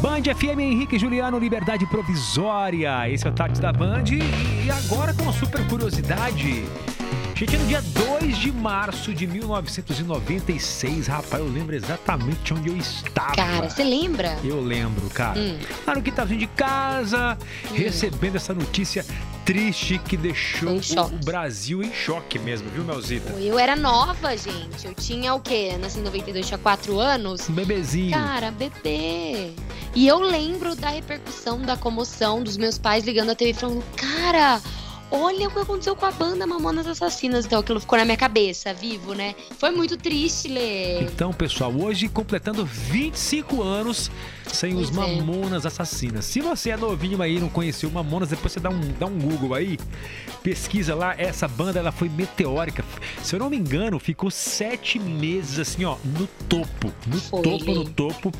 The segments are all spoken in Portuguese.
Band FM Henrique Juliano, Liberdade Provisória. Esse é o Tarde da Band. E agora com uma super curiosidade. Gente, no dia 2 de março de 1996, rapaz, eu lembro exatamente onde eu estava. Cara, você lembra? Eu lembro, cara. Hum. Lá no quintalzinho de casa, recebendo essa notícia triste que deixou o, Brasil em choque mesmo, viu, Melzita? Eu era nova, gente. Eu tinha o quê? Nasci em 92, tinha 4 anos. Um bebezinho. Cara, bebê. E eu lembro da repercussão, da comoção dos meus pais ligando a TV e falando: Cara, olha o que aconteceu com a banda Mamonas Assassinas. Então aquilo ficou na minha cabeça, vivo, né? Foi muito triste ler. Então, pessoal, hoje completando 25 anos sem os Pois é. Mamonas Assassinas. Se você é novinho aí e não conheceu Mamonas, depois você dá um, dá um Google aí, pesquisa lá. Essa banda ela foi meteórica. Se eu não me engano, ficou sete meses assim, ó, no topo. No Foi. topo, no topo.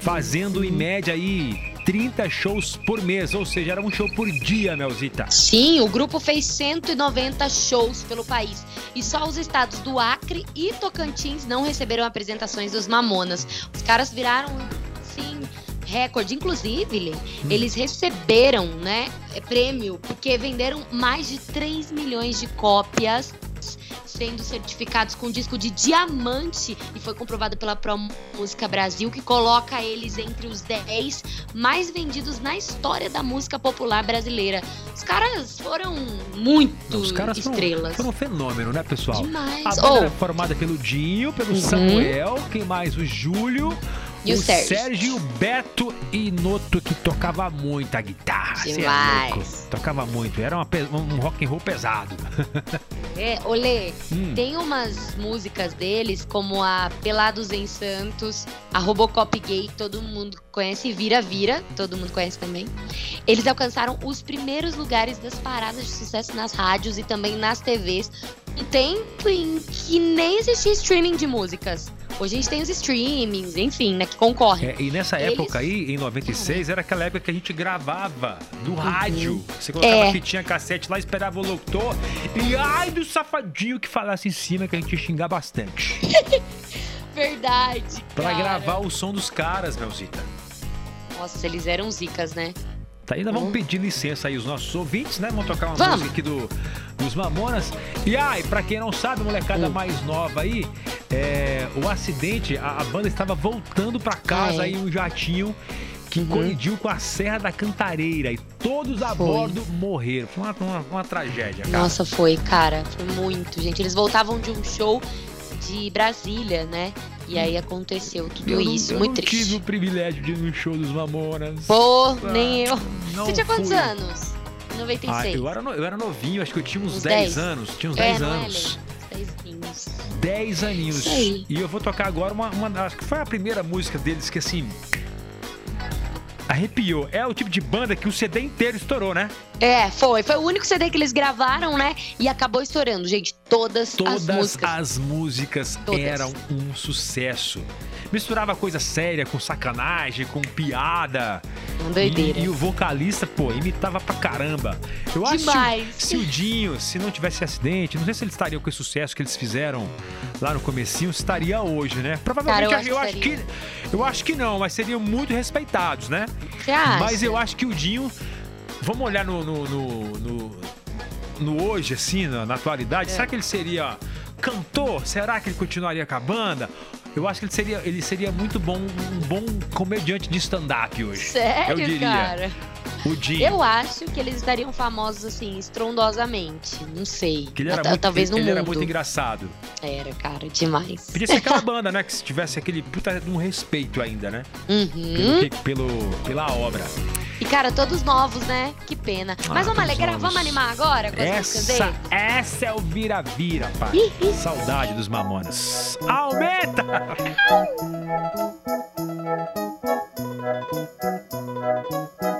Fazendo em média aí 30 shows por mês. Ou seja, era um show por dia, Melzita. Sim, o grupo fez 190 shows pelo país. E só os estados do Acre e Tocantins não receberam apresentações dos Mamonas. Os caras viraram, sim, recorde. Inclusive, Lê, eles receberam, né, prêmio, porque venderam mais de 3 milhões de cópias sendo certificados com disco de diamante e foi comprovado pela Pro Música Brasil que coloca eles entre os 10 mais vendidos na história da música popular brasileira. Os caras foram muito Os caras foram, estrelas. foram um fenômeno, né, pessoal? Demais. A banda Oh, era formada pelo Dinho, pelo Uhum. Samuel, quem mais? O Júlio. E o Sérgio. o Beto e Noto, que tocava muito a guitarra. é Demais. louco. Tocava muito. Era uma um rock and roll pesado. é, olê, Hum. tem umas músicas deles, como a Pelados em Santos, a Robocop Gay, todo mundo conhece, Vira Vira, todo mundo conhece também. Eles alcançaram os primeiros lugares das paradas de sucesso nas rádios e também nas TVs, um tempo em que nem existia streaming de músicas. Hoje a gente tem os streamings, enfim, né, que concorrem. É, e nessa Eles- época aí, em 96, era aquela época que a gente gravava do rádio. Você colocava É. fitinha cassete lá, esperava o locutor. E ai do safadinho que falasse em cima que a gente ia xingar bastante. Verdade. Pra cara. gravar o som dos caras, Melzita. Nossa, eles eram zicas, né? Tá, ainda vamos pedir licença aí os nossos ouvintes, né? Vamos tocar uma Vamos. música aqui do, dos Mamonas. E ai, pra quem não sabe, molecada Hum. mais nova aí, é, o acidente, a, a banda estava voltando pra casa Ah, é. aí um jatinho que Uhum. colidiu com a Serra da Cantareira e todos a Foi. bordo morreram. Foi uma, uma, uma tragédia, cara. Nossa, foi, cara. Foi muito, gente. Eles voltavam de um show de Brasília, né? E aí aconteceu tudo eu não, isso. eu muito não triste. tive o privilégio de ir no show dos Mamonas. Pô, nem eu. Não Você tinha quantos fui. anos? 96. Ah, eu, era no- eu era novinho, acho que eu tinha uns Uns 10 10. anos. Tinha uns é, 10 não é, anos. Dez aninhos. 10 aninhos. E eu vou tocar agora uma, uma- Acho que foi a primeira música deles que assim. Arrepiou. É o tipo de banda que o CD inteiro estourou, né? É, foi. Foi o único CD que eles gravaram, né? E acabou estourando, gente. Todas, Todas as músicas. as músicas Todas. eram um sucesso. Misturava coisa séria com sacanagem, com piada. Uma doideira. E, e o vocalista, pô, imitava pra caramba. Eu acho Demais. que se o Dinho, se não tivesse acidente, não sei se ele estaria com esse sucesso que eles fizeram lá no comecinho, estaria hoje, né? Provavelmente Cara, eu acho que que eu acho que não, mas seriam muito respeitados, né? Você acha? Mas eu acho que o Dinho, vamos olhar no no, no, no- no hoje assim, na, na atualidade, É. será que ele seria cantor? Será que ele continuaria com a banda? Eu acho que ele seria, ele seria muito bom, um bom comediante de stand-up hoje. Sério, eu diria. cara? O Dinho. Eu acho que eles estariam famosos, assim, estrondosamente. Não sei. Que ele era muito, Talvez no ele mundo. era muito engraçado. Era, cara, demais. Podia ser aquela banda, né? Que se tivesse aquele puta de um respeito ainda, né? Uhum. Pelo, pelo, pela obra. E, cara, todos novos, né? Que pena. Mas Ah, vamos todos alegrar, novos. vamos animar agora com Essa, essa é o vira-vira, pai. Ih, ih. Saudade dos mamonas. Aumenta!